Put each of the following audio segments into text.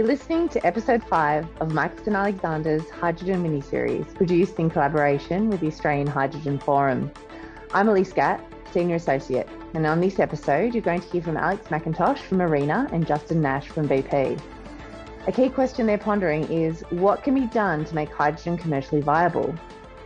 You're listening to episode five of Mike and Alexander's Hydrogen miniseries, produced in collaboration with the Australian Hydrogen Forum. I'm Elise Gatt, Senior Associate, and on this episode, you're going to hear from Alex McIntosh from ARENA and Justin Nash from BP. A key question they're pondering is what can be done to make hydrogen commercially viable?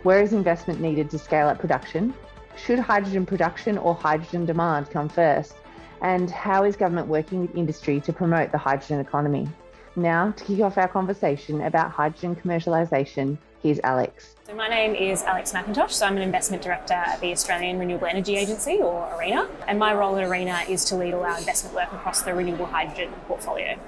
Where is investment needed to scale up production? Should hydrogen production or hydrogen demand come first? And how is government working with industry to promote the hydrogen economy? Now, to kick off our conversation about hydrogen commercialisation, here's Alex. So my name is Alex McIntosh. So I'm an investment director at the Australian Renewable Energy Agency, or ARENA. And my role at ARENA is to lead all our investment work across the renewable hydrogen portfolio.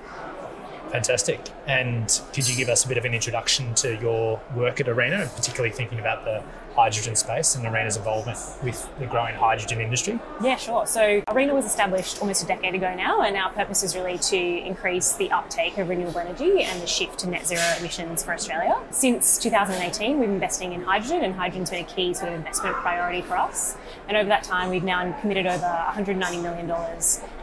Fantastic. And could you give us a bit of an introduction to your work at ARENA, and particularly thinking about the hydrogen space and ARENA's involvement with the growing hydrogen industry? Yeah, sure. So ARENA was established almost a decade ago now, and our purpose is really to increase the uptake of renewable energy and the shift to net zero emissions for Australia. Since 2018, we've been investing in hydrogen, and hydrogen's been a key sort of investment priority for us. And over that time, we've now committed over $190 million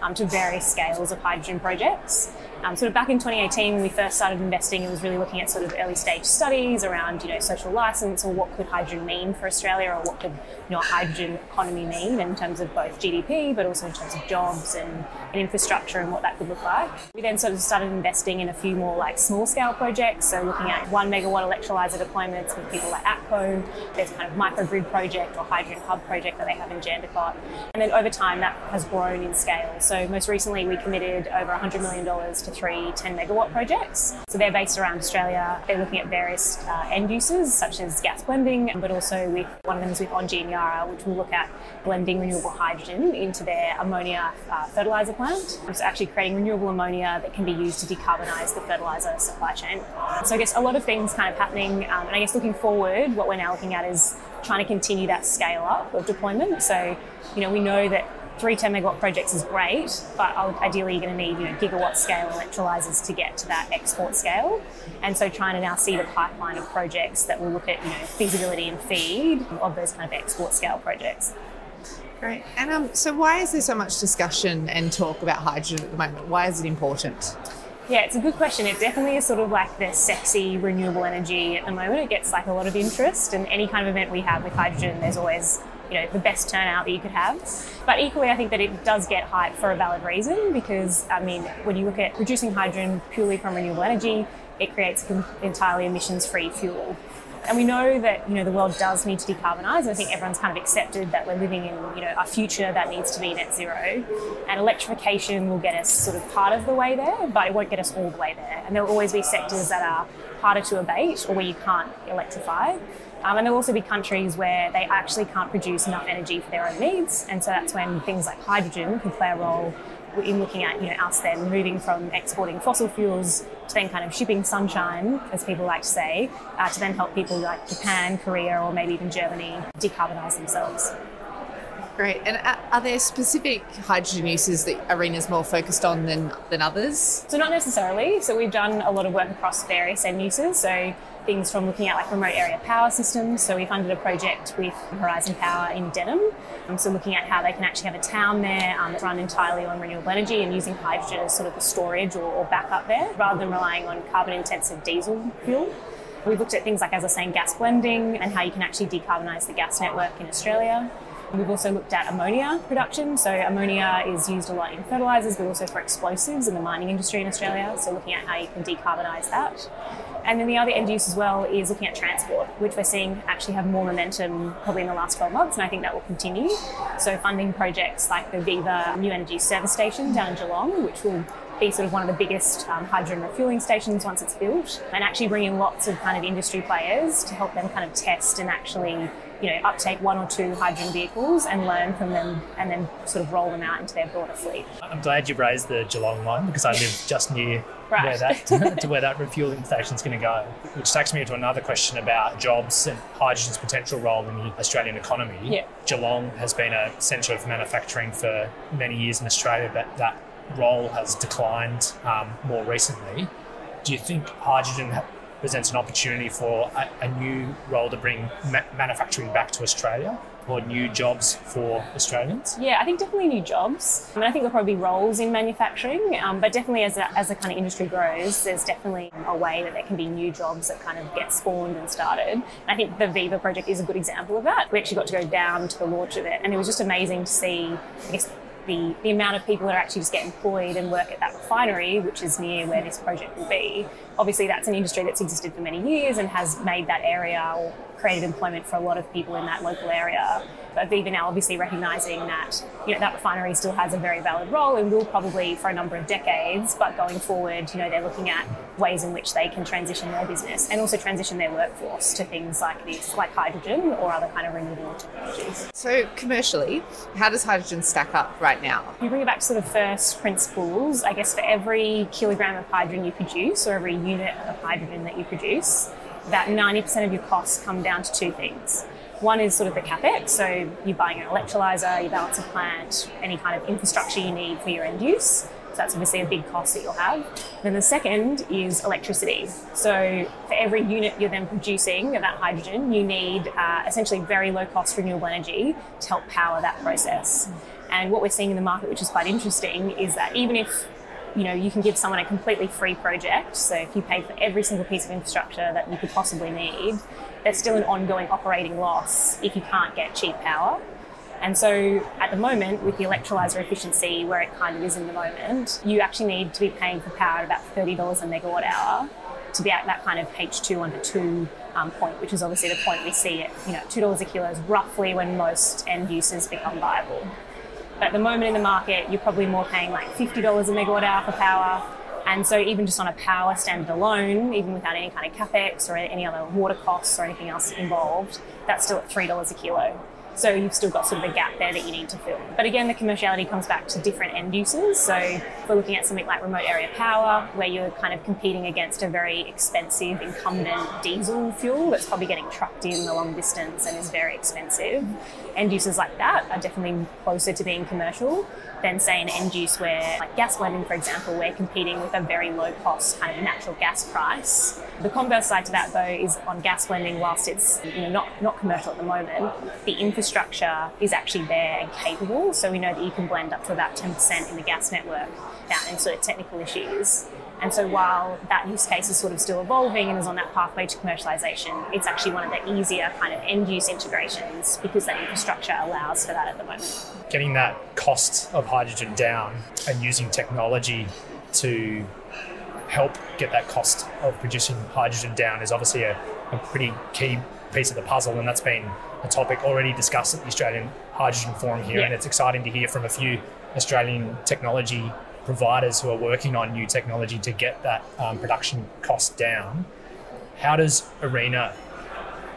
um, to various scales of hydrogen projects. Um, sort of back in 2018, when we first started investing, it was really looking at sort of early stage studies around, you know, social license or what could hydrogen mean for Australia or what could, you know, a hydrogen economy mean in terms of both GDP, but also in terms of jobs and, and infrastructure and what that could look like. We then sort of started investing in a few more like small scale projects. So looking at one megawatt electrolyzer deployments with people like ATCO. There's kind of microgrid project or hydrogen hub project that they have in Jandakot. And then over time, that has grown in scale. So most recently, we committed over $100 million to three 10 megawatt projects. So they're based around Australia. They're looking at various uh, end uses such as gas blending, but also with one of them is with Engie and Yara, which will look at blending renewable hydrogen into their ammonia uh, fertilizer plant. It's actually creating renewable ammonia that can be used to decarbonise the fertilizer supply chain. So I guess a lot of things kind of happening, um, and I guess looking forward, what we're now looking at is trying to continue that scale up of deployment. So, you know, we know that three 10 megawatt projects is great, but ideally you're going to need you know, gigawatt scale electrolyzers to get to that export scale. And so trying to now see the pipeline of projects that will look at you know, feasibility and feed of those kind of export scale projects. Great. And um, so why is there so much discussion and talk about hydrogen at the moment? Why is it important? Yeah, it's a good question. It definitely is sort of like the sexy renewable energy at the moment. It gets like a lot of interest, and any kind of event we have with hydrogen, there's always you know the best turnout that you could have. But equally, I think that it does get hype for a valid reason because I mean, when you look at producing hydrogen purely from renewable energy, it creates entirely emissions-free fuel. And we know that you know the world does need to decarbonise. I think everyone's kind of accepted that we're living in you know a future that needs to be net zero, and electrification will get us sort of part of the way there, but it won't get us all the way there. And there will always be sectors that are harder to abate or where you can't electrify. Um, and there will also be countries where they actually can't produce enough energy for their own needs, and so that's when things like hydrogen could play a role in looking at you know us then moving from exporting fossil fuels to then kind of shipping sunshine, as people like to say, uh, to then help people like Japan, Korea, or maybe even Germany decarbonise themselves. Great. And are there specific hydrogen uses that ARENA's more focused on than, than others? So, not necessarily. So, we've done a lot of work across various end uses. So, things from looking at like remote area power systems. So we funded a project with Horizon Power in Denham. Um, so looking at how they can actually have a town there um, run entirely on renewable energy and using hydrogen as sort of the storage or, or backup there, rather than relying on carbon intensive diesel fuel. We've looked at things like, as I was saying, gas blending and how you can actually decarbonise the gas network in Australia. We've also looked at ammonia production. So, ammonia is used a lot in fertilisers, but also for explosives in the mining industry in Australia. So, looking at how you can decarbonise that. And then the other end use as well is looking at transport, which we're seeing actually have more momentum probably in the last 12 months, and I think that will continue. So, funding projects like the Viva New Energy Service Station down in Geelong, which will be sort of one of the biggest um, hydrogen refueling stations once it's built, and actually bring in lots of kind of industry players to help them kind of test and actually you know, uptake one or two hydrogen vehicles and learn from them and then sort of roll them out into their broader fleet. I'm glad you raised the Geelong line because I live just near right. where that to where that refueling station is going to go. Which takes me to another question about jobs and hydrogen's potential role in the Australian economy. Yeah. Geelong has been a centre of manufacturing for many years in Australia, but that role has declined um, more recently. Do you think hydrogen presents an opportunity for a, a new role to bring ma- manufacturing back to Australia? or new jobs for Australians? Yeah, I think definitely new jobs. I mean, I think there'll probably be roles in manufacturing, um, but definitely as, a, as the kind of industry grows, there's definitely a way that there can be new jobs that kind of get spawned and started. And I think the Viva project is a good example of that. We actually got to go down to the launch of it, and it was just amazing to see, I guess, the, the amount of people that are actually just get employed and work at that refinery, which is near where this project will be. Obviously, that's an industry that's existed for many years and has made that area or created employment for a lot of people in that local area. But Viva now obviously recognising that you know that refinery still has a very valid role and will probably for a number of decades. But going forward, you know they're looking at ways in which they can transition their business and also transition their workforce to things like this, like hydrogen or other kind of renewable technologies. So commercially, how does hydrogen stack up right now? If you bring it back to sort of first principles, I guess for every kilogram of hydrogen you produce or every unit of hydrogen that you produce, about 90% of your costs come down to two things. One is sort of the capex, so you're buying an electrolyzer, your balance of plant, any kind of infrastructure you need for your end use. So that's obviously a big cost that you'll have. Then the second is electricity. So for every unit you're then producing of that hydrogen, you need uh, essentially very low cost renewable energy to help power that process. And what we're seeing in the market, which is quite interesting, is that even if you know, you can give someone a completely free project. So if you pay for every single piece of infrastructure that you could possibly need, there's still an ongoing operating loss if you can't get cheap power. And so at the moment, with the electrolyzer efficiency where it kind of is in the moment, you actually need to be paying for power at about $30 a megawatt hour to be at that kind of H2 under 2 um, point, which is obviously the point we see at, you know, $2 a kilo is roughly when most end users become viable. But at the moment in the market, you're probably more paying like $50 a megawatt hour for power. And so even just on a power standard alone, even without any kind of capex or any other water costs or anything else involved, that's still at $3 a kilo. So you've still got sort of a gap there that you need to fill. But again, the commerciality comes back to different end uses. So if we're looking at something like remote area power, where you're kind of competing against a very expensive incumbent diesel fuel that's probably getting trucked in the long distance and is very expensive. End uses like that are definitely closer to being commercial than say an end use where, like gas blending, for example, we're competing with a very low cost kind of natural gas price. The converse side to that, though, is on gas blending, whilst it's you know, not, not commercial at the moment, the infrastructure is actually there and capable. So we know that you can blend up to about 10% in the gas network without any sort of technical issues. And so while that use case is sort of still evolving and is on that pathway to commercialization, it's actually one of the easier kind of end use integrations because that infrastructure allows for that at the moment. Getting that cost of hydrogen down and using technology to help get that cost of producing hydrogen down is obviously a, a pretty key piece of the puzzle, and that's been a topic already discussed at the Australian Hydrogen Forum here, yeah. and it's exciting to hear from a few Australian technology providers who are working on new technology to get that um, production cost down. How does ARENA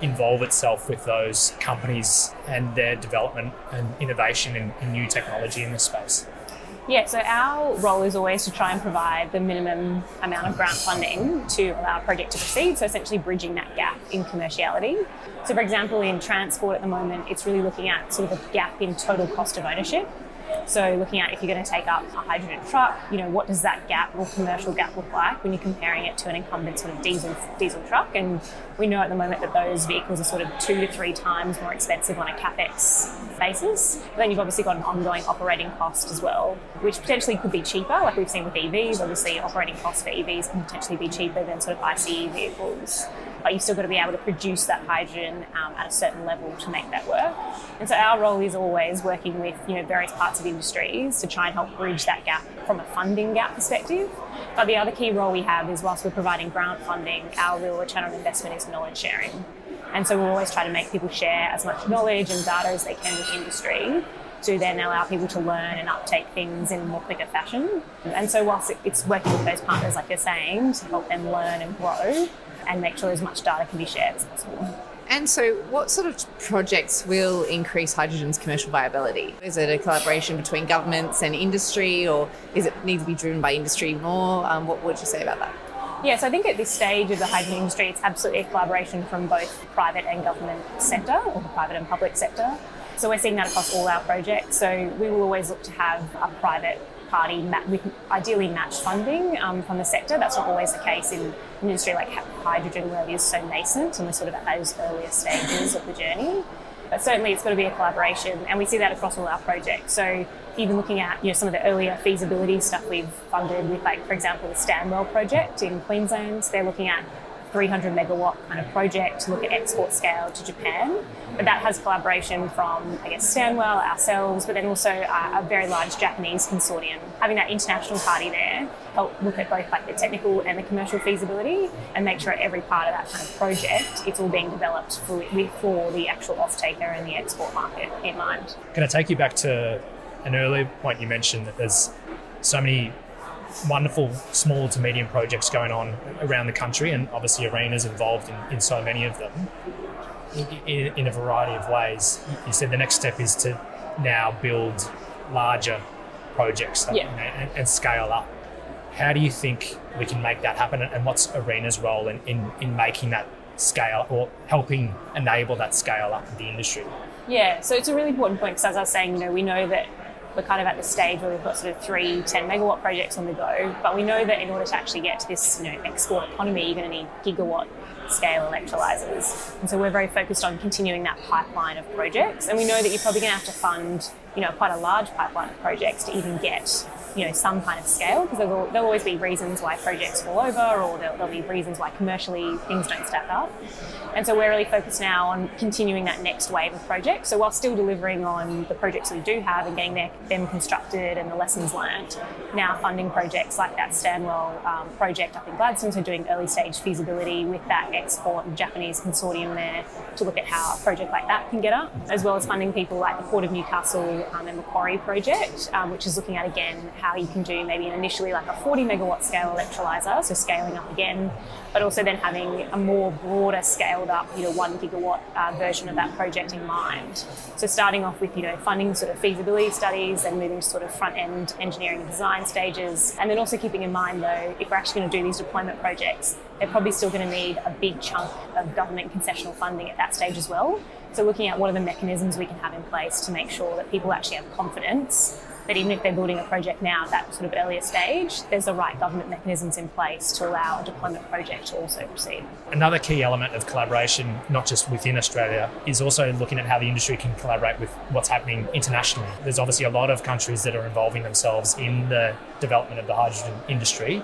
involve itself with those companies and their development and innovation in, in new technology in this space? Yeah, so our role is always to try and provide the minimum amount of grant funding to allow a project to proceed, so essentially bridging that gap in commerciality. So, for example, in transport at the moment, it's really looking at sort of a gap in total cost of ownership. So looking at if you're going to take up a hydrogen truck, you know, what does that gap or commercial gap look like when you're comparing it to an incumbent sort of diesel diesel truck? And we know at the moment that those vehicles are sort of two to three times more expensive on a capex basis. But then you've obviously got an ongoing operating cost as well, which potentially could be cheaper, like we've seen with EVs. Obviously, operating costs for EVs can potentially be cheaper than sort of ICE vehicles but you've still got to be able to produce that hydrogen um, at a certain level to make that work. And so our role is always working with you know various parts of industries to try and help bridge that gap from a funding gap perspective. But the other key role we have is whilst we're providing grant funding, our real return on investment is knowledge sharing. And so we'll always try to make people share as much knowledge and data as they can with industry to then allow people to learn and uptake things in a more quicker fashion. And so whilst it's working with those partners, like you're saying, to help them learn and grow, and make sure as much data can be shared as possible. And so, what sort of projects will increase hydrogen's commercial viability? Is it a collaboration between governments and industry, or is it need to be driven by industry more? Um, what would you say about that? Yes, I think at this stage of the hydrogen industry, it's absolutely a collaboration from both private and government sector, or the private and public sector. So we're seeing that across all our projects. So we will always look to have a private party with ideally matched funding um, from the sector. That's not always the case in an industry like hydrogen, where it is so nascent and we're sort of at those earlier stages of the journey. But certainly it's got to be a collaboration, and we see that across all our projects. So even looking at you know some of the earlier feasibility stuff we've funded with, like for example, the Stanwell project in Queensland, they're looking at 300 megawatt kind of project to look at export scale to Japan. But that has collaboration from, I guess, Stanwell, ourselves, but then also a very large Japanese consortium. Having that international party there help look at both like the technical and the commercial feasibility and make sure every part of that kind of project it's all being developed for, for the actual off-taker and the export market in mind. Can I take you back to an earlier point you mentioned that there's so many wonderful small to medium projects going on around the country, and obviously Arena's involved in, in so many of them in, in, a variety of ways. You said the next step is to now build larger projects yeah. and, and, scale up. How do you think we can make that happen, and what's Arena's role in, in, in making that scale or helping enable that scale up in the industry? Yeah, so it's a really important point because as I was saying, you know, we know that we're kind of at the stage where we've got sort of three 10 megawatt projects on the go, but we know that in order to actually get to this you know, export economy, you're going to need gigawatt scale electrolyzers. And so we're very focused on continuing that pipeline of projects. And we know that you're probably going to have to fund, you know, quite a large pipeline of projects to even get you know some kind of scale because there'll, there'll, always be reasons why projects fall over or there'll, there'll, be reasons why commercially things don't stack up. And so we're really focused now on continuing that next wave of projects. So while still delivering on the projects we do have and getting their, them constructed and the lessons learned now funding projects like that Stanwell um, project up in Gladstone so doing early stage feasibility with that export Japanese consortium there to look at how a project like that can get up as well as funding people like the Port of Newcastle um, and Macquarie project um, which is looking at again how you can do maybe initially like a 40 megawatt scale electrolyzer, so scaling up again, but also then having a more broader scaled up, you know, one gigawatt uh, version of that project in mind. So starting off with, you know, funding sort of feasibility studies and moving to sort of front end engineering and design stages. And then also keeping in mind though, if we're actually going to do these deployment projects, they're probably still going to need a big chunk of government concessional funding at that stage as well. So looking at what are the mechanisms we can have in place to make sure that people actually have confidence that even if they're building a project now at that sort of earlier stage, there's the right government mechanisms in place to allow a deployment project to also proceed. Another key element of collaboration, not just within Australia, is also looking at how the industry can collaborate with what's happening internationally. There's obviously a lot of countries that are involving themselves in the development of the hydrogen industry.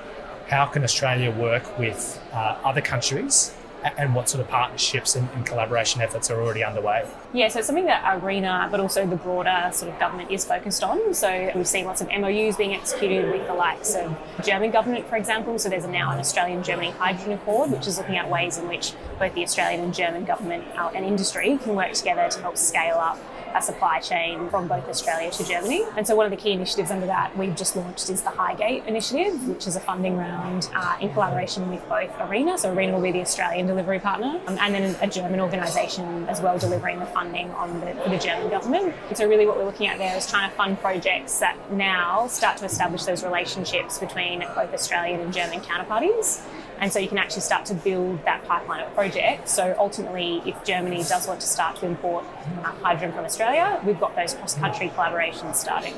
How can Australia work with uh, other countries and what sort of partnerships and, and, collaboration efforts are already underway? Yeah, so it's something that Arena, but also the broader sort of government is focused on. So we've seen lots of MOUs being executed with the likes of German government, for example. So there's now an Australian-Germany hydrogen accord, which is looking at ways in which both the Australian and German government uh, and industry can work together to help scale up a supply chain from both Australia to Germany. And so one of the key initiatives under that we've just launched is the HyGATE Initiative, which is a funding round uh, in collaboration with both Arena, so Arena will be the Australian delivery partner, um, and then a German organisation as well delivering the funding on the, for the German government. And so really what we're looking at there is trying to fund projects that now start to establish those relationships between both Australian and German counterparties. And so you can actually start to build that pipeline of projects. So ultimately, if Germany does want to start to import uh, hydrogen from Australia, we've got those cross country collaborations starting.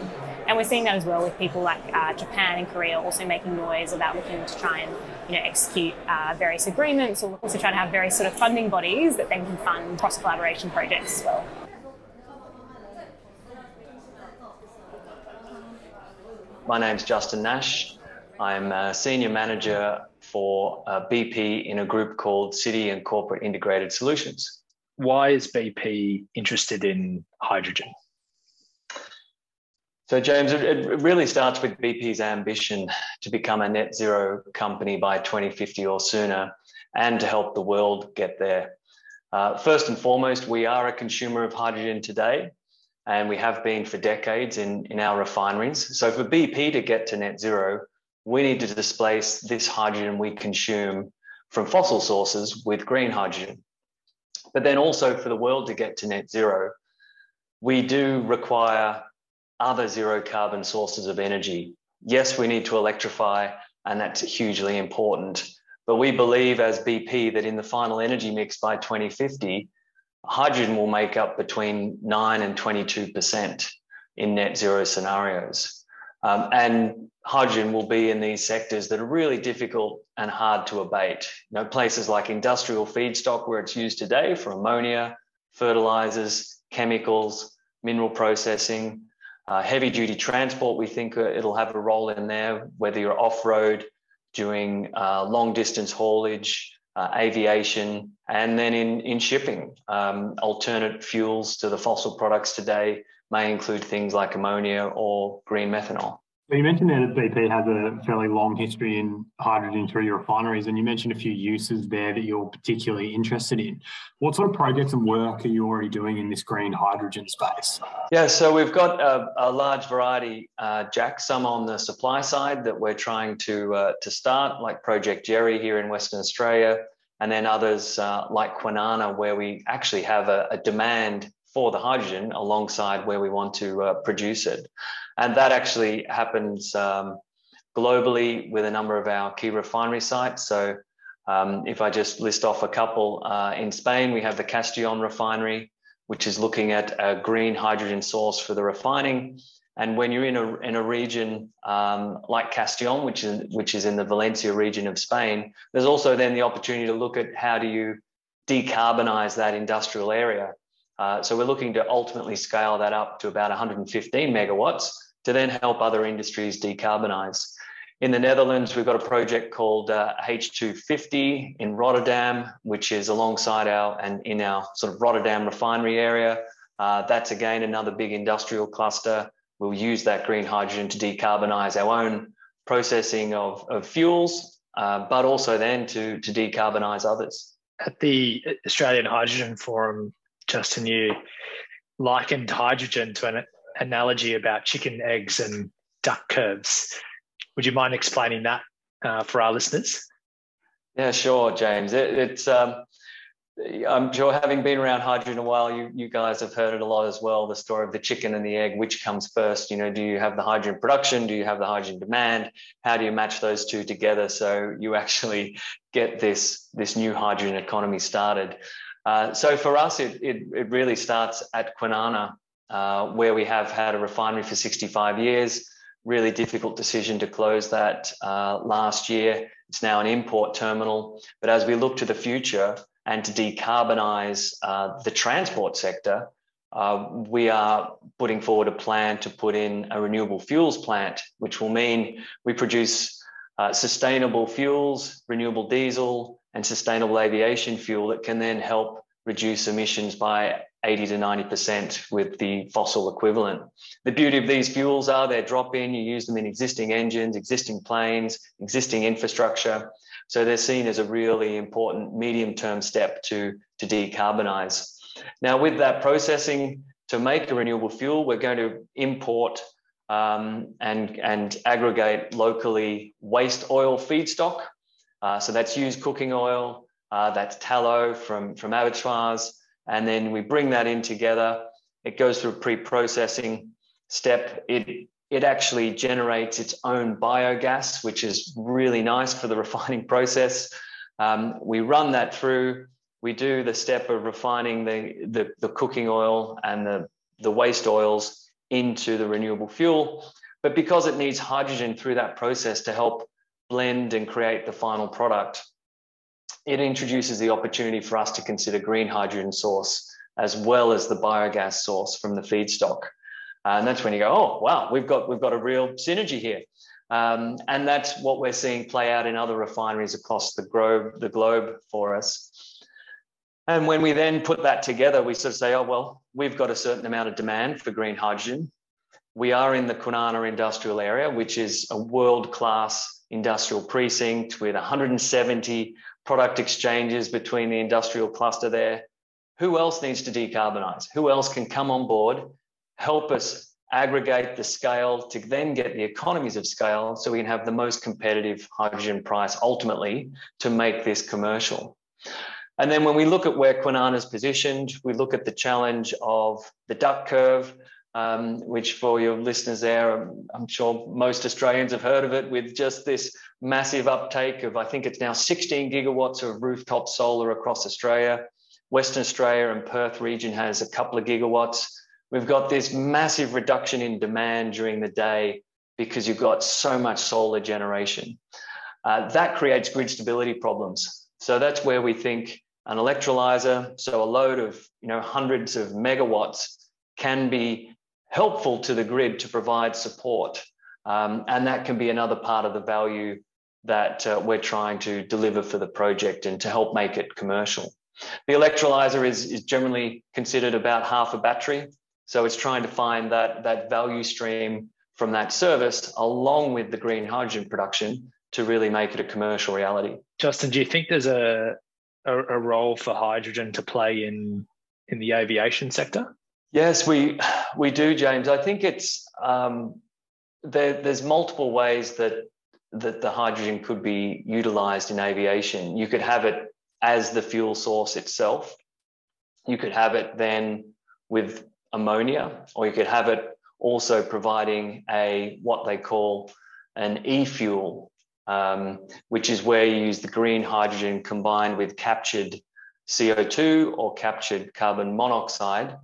And we're seeing that as well with people like uh, Japan and Korea also making noise about looking to try and you know, execute uh, various agreements or also trying to have various sort of funding bodies that then can fund cross collaboration projects as well. My name's Justin Nash. I'm a senior manager for uh, BP in a group called City and Corporate Integrated Solutions. Why is BP interested in hydrogen? So, James, it really starts with BP's ambition to become a net zero company by 2050 or sooner and to help the world get there. Uh, first and foremost, we are a consumer of hydrogen today, and we have been for decades in, in our refineries. So, for BP to get to net zero, we need to displace this hydrogen we consume from fossil sources with green hydrogen. But then also for the world to get to net zero, we do require other zero carbon sources of energy. Yes, we need to electrify, and that's hugely important. But we believe as BP that in the final energy mix by 2050, hydrogen will make up between 9 and 22% in net zero scenarios. Um, and hydrogen will be in these sectors that are really difficult and hard to abate. You know, places like industrial feedstock where it's used today for ammonia, fertilizers, chemicals, mineral processing, uh, heavy duty transport. We think uh, it'll have a role in there, whether you're off road, doing uh, long distance haulage, uh, aviation, and then in, in shipping. Um, alternate fuels to the fossil products today may include things like ammonia or green methanol. So you mentioned that BP has a fairly long history in hydrogen through your refineries, and you mentioned a few uses there that you're particularly interested in. What sort of projects and work are you already doing in this green hydrogen space? Yeah, so we've got a, a large variety, uh, Jack. Some on the supply side that we're trying to uh, to start, like Project GERI here in Western Australia, and then others uh, like Kwinana, where we actually have a, a demand for the hydrogen alongside where we want to uh, produce it. And that actually happens um, globally with a number of our key refinery sites. So um, if I just list off a couple, uh, in Spain, we have the Castellón refinery, which is looking at a green hydrogen source for the refining. And when you're in a, in a region um, like Castellón, which is, which is in the Valencia region of Spain, there's also then the opportunity to look at how do you decarbonize that industrial area. Uh, so we're looking to ultimately scale that up to about 115 megawatts to then help other industries decarbonize. In the Netherlands, we've got a project called uh, H2-Fifty in Rotterdam, which is alongside our and in our sort of Rotterdam refinery area. Uh, that's again another big industrial cluster. We'll use that green hydrogen to decarbonize our own processing of, of fuels, uh, but also then to, to decarbonize others. At the Australian Hydrogen Forum Justin, you likened hydrogen to an analogy about chicken eggs and duck curves. Would you mind explaining that uh, for our listeners? Yeah, sure, James. It, it's um, I'm sure having been around hydrogen a while, you you guys have heard it a lot as well. The story of the chicken and the egg, which comes first? You know, do you have the hydrogen production? Do you have the hydrogen demand? How do you match those two together so you actually get this this new hydrogen economy started? Uh, so for us, it, it, it, really starts at Kwinana, uh, where we have had a refinery for 65 years. Really difficult decision to close that uh, last year. It's now an import terminal. But as we look to the future and to decarbonize uh, the transport sector, uh, we are putting forward a plan to put in a renewable fuels plant, which will mean we produce sustainable fuels, renewable diesel, and sustainable aviation fuel that can then help reduce emissions by 80 to 90% with the fossil equivalent. The beauty of these fuels are they're drop in, you use them in existing engines, existing planes, existing infrastructure. So they're seen as a really important medium term step to, to decarbonize. Now, with that processing to make a renewable fuel, we're going to import um, and, and aggregate locally waste oil feedstock uh, so that's used cooking oil, uh, that's tallow from, from abattoirs, and then we bring that in together. It goes through a pre-processing step. It, it actually generates its own biogas, which is really nice for the refining process. Um, we run that through. We do the step of refining the, the, the cooking oil and the, the waste oils into the renewable fuel. But because it needs hydrogen through that process to help blend and create the final product, it introduces the opportunity for us to consider green hydrogen source as well as the biogas source from the feedstock. Uh, and that's when you go, oh wow, we've got we've got a real synergy here. Um, and that's what we're seeing play out in other refineries across the globe, the globe for us. And when we then put that together, we sort of say, oh, well, we've got a certain amount of demand for green hydrogen. We are in the Kwinana industrial area, which is a world class industrial precinct with 170 product exchanges between the industrial cluster there. Who else needs to decarbonize? Who else can come on board, help us aggregate the scale to then get the economies of scale so we can have the most competitive hydrogen price ultimately to make this commercial. And then when we look at where Kwinana is positioned, we look at the challenge of the duck curve, um, which for your listeners there, I'm, I'm, sure most Australians have heard of it with just this massive uptake of, I think it's now 16 gigawatts of rooftop solar across Australia. Western Australia and Perth region has a couple of gigawatts. We've got this massive reduction in demand during the day because you've got so much solar generation. Uh, that creates grid stability problems. So that's where we think an electrolyzer, so a load of you know hundreds of megawatts, can be helpful to the grid to provide support, um, and that can be another part of the value that uh, we're trying to deliver for the project and to help make it commercial. The electrolyzer is, is generally considered about half a battery, so it's trying to find that that value stream from that service along with the green hydrogen production to really make it a commercial reality. Justin, do you think there's a, a, a role for hydrogen to play in in the aviation sector? Yes, we we do, James. I think it's um, there, there's multiple ways that that the hydrogen could be utilized in aviation. You could have it as the fuel source itself. You could have it then with ammonia, or you could have it also providing a what they call an e-fuel, um, which is where you use the green hydrogen combined with captured CO2 or captured carbon monoxide.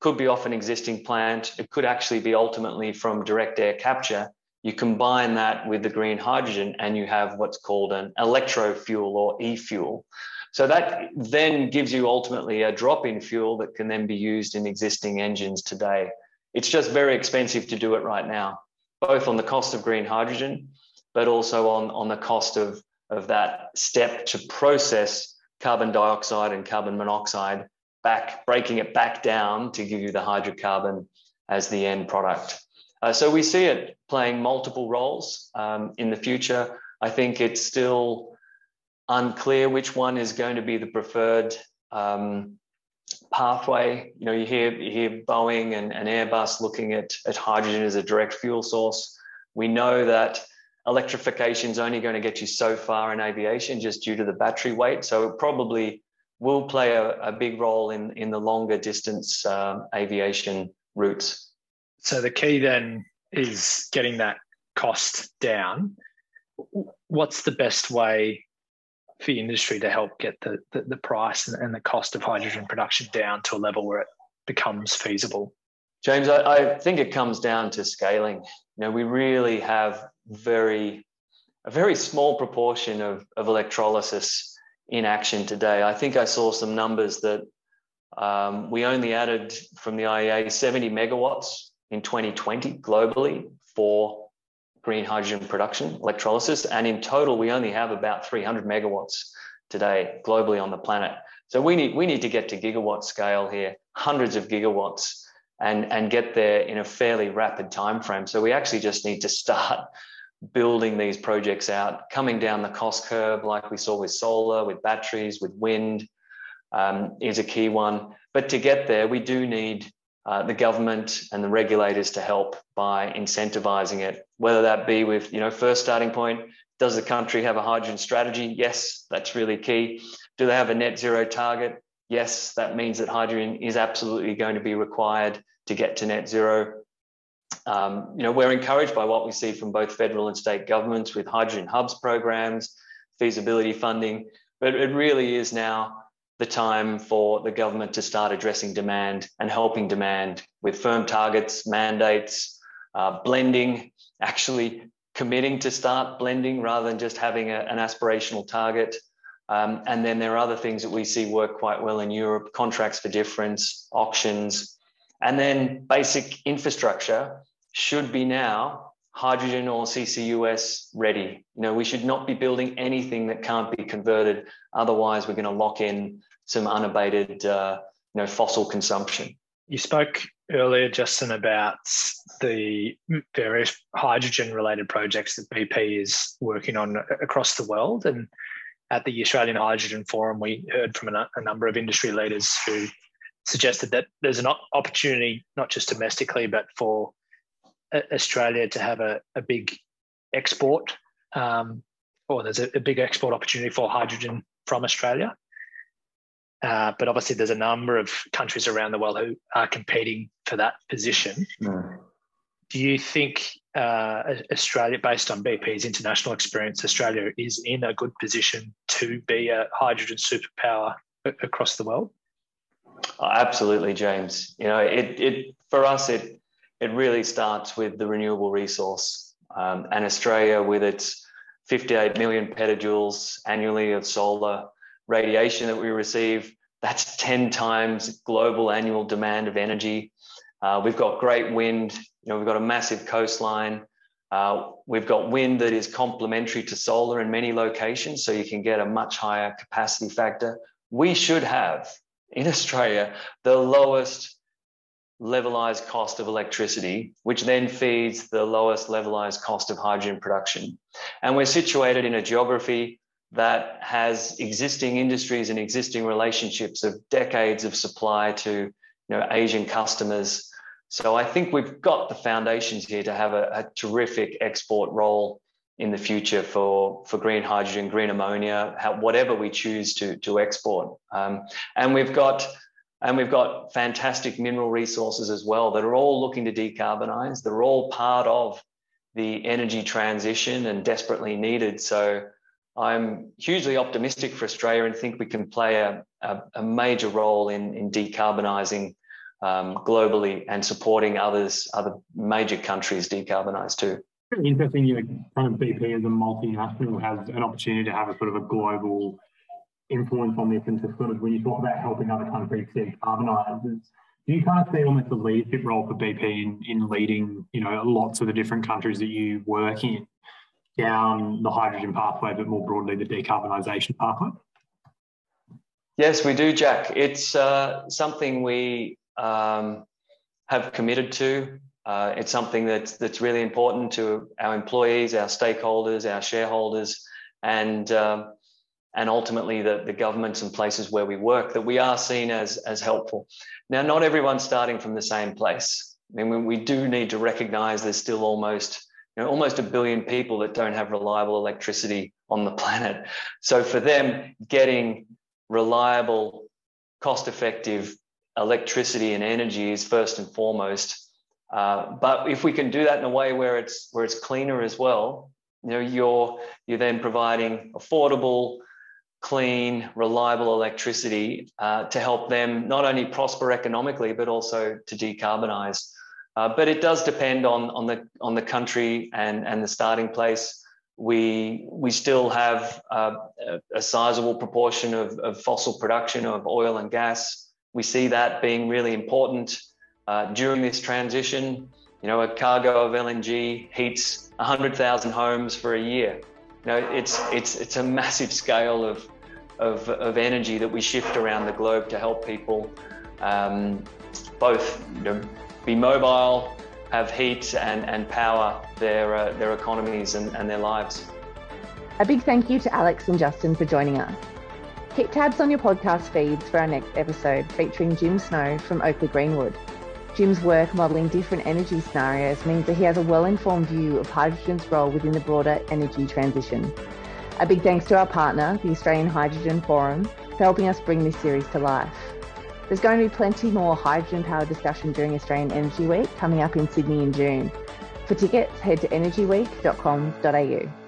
Could be off an existing plant. It could actually be ultimately from direct air capture. You combine that with the green hydrogen and you have what's called an electrofuel or e-fuel. So that then gives you ultimately a drop-in fuel that can then be used in existing engines today. It's just very expensive to do it right now, both on the cost of green hydrogen, but also on, on the cost of, of that step to process carbon dioxide and carbon monoxide back, breaking it back down to give you the hydrocarbon as the end product. Uh, so we see it playing multiple roles um, in the future. I think it's still unclear which one is going to be the preferred um, pathway. You know, you hear you hear Boeing and, and Airbus looking at, at hydrogen as a direct fuel source. We know that electrification is only going to get you so far in aviation just due to the battery weight. So it probably will play a, a big role in, in the longer distance um, aviation routes. So the key then is getting that cost down. What's the best way for industry to help get the, the, the price and, and, the cost of hydrogen production down to a level where it becomes feasible? James, I, I think it comes down to scaling. You know, we really have very a very small proportion of, of electrolysis in action today. I think I saw some numbers that um, we only added from the IEA 70 megawatts in 2020 globally for green hydrogen production, electrolysis. And in total, we only have about 300 megawatts today globally on the planet. So we need, we need to get to gigawatt scale here, hundreds of gigawatts, and, and get there in a fairly rapid time frame. So we actually just need to start building these projects out, coming down the cost curve like we saw with solar, with batteries, with wind um, is a key one. But to get there, we do need uh, the government and the regulators to help by incentivizing it, whether that be with, you know, first starting point, does the country have a hydrogen strategy? Yes, that's really key. Do they have a net zero target? Yes, that means that hydrogen is absolutely going to be required to get to net zero. Um, you know, we're encouraged by what we see from both federal and state governments with hydrogen hubs programs, feasibility funding, but it really is now the time for the government to start addressing demand and helping demand with firm targets, mandates, uh, blending, actually committing to start blending rather than just having a, an aspirational target. Um, and then there are other things that we see work quite well in Europe contracts for difference, auctions, and then basic infrastructure should be now hydrogen or CCUS ready. You know, we should not be building anything that can't be converted. Otherwise, we're going to lock in some unabated, uh, you know, fossil consumption. You spoke earlier, Justin, about the various hydrogen-related projects that BP is working on across the world, and at the Australian Hydrogen Forum, we heard from a, a number of industry leaders who suggested that there's an opportunity not just domestically but for Australia to have a, a big export, um, or there's a, a, big export opportunity for hydrogen from Australia. Uh, but obviously, there's a number of countries around the world who are competing for that position. Mm. Do you think uh, Australia, based on BP's international experience, Australia is in a good position to be a hydrogen superpower across the world? Oh, absolutely, James. You know, it, it for us, it it really starts with the renewable resource. Um, and Australia, with its 58 million petajoules annually of solar, radiation that we receive. That's 10 times global annual demand of energy. Uh, we've got great wind. You know, we've got a massive coastline. Uh, we've got wind that is complementary to solar in many locations, so you can get a much higher capacity factor. We should have in Australia the lowest levelized cost of electricity, which then feeds the lowest levelized cost of hydrogen production. And we're situated in a geography that has existing industries and existing relationships of decades of supply to you know, Asian customers. So I think we've got the foundations here to have a, a terrific export role in the future for, for green hydrogen, green ammonia, whatever we choose to, to export. Um, and we've got and we've got fantastic mineral resources as well that are all looking to decarbonize. They're all part of the energy transition and desperately needed. So I'm hugely optimistic for Australia and think we can play a, a, a major role in, in decarbonising um, globally and supporting others, other major countries decarbonise too. Interesting, you know, kind of BP as a multinational has an opportunity to have a sort of a global influence on this and to sort of when you talk about helping other countries decarbonise, do you kind of see almost a leadership role for BP in, in leading, you know, lots of the different countries that you work in down the hydrogen pathway, but more broadly the decarbonisation pathway? Yes, we do, Jack. It's uh, something we um, have committed to. Uh, it's something that's that's really important to our employees, our stakeholders, our shareholders, and um, and ultimately the, the governments and places where we work that we are seen as as helpful. Now, not everyone's starting from the same place. I mean, we do need to recognise there's still almost you know, almost a billion people that don't have reliable electricity on the planet. So for them, getting reliable, cost-effective electricity and energy is first and foremost. Uh, but if we can do that in a way where it's where it's cleaner as well, you know, you're you're then providing affordable, clean, reliable electricity uh, to help them not only prosper economically but also to decarbonize. Uh, but it does depend on, on, the, on the country and, and the starting place. We, we still have uh, a, a sizable proportion of, of fossil production of oil and gas. We see that being really important uh, during this transition. You know, a cargo of LNG heats 100,000 homes for a year. You know, it's, it's, it's a massive scale of, of, of energy that we shift around the globe to help people um, both you know, be mobile, have heat and, and power their, uh, their economies and, and their lives. A big thank you to Alex and Justin for joining us. Keep tabs on your podcast feeds for our next episode featuring Jim Snow from Oakley Greenwood. Jim's work modelling different energy scenarios means that he has a well informed view of hydrogen's role within the broader energy transition. A big thanks to our partner, the Australian Hydrogen Forum, for helping us bring this series to life. There's going to be plenty more hydrogen powered discussion during Australian Energy Week coming up in Sydney in June. For tickets, head to energyweek.com.au.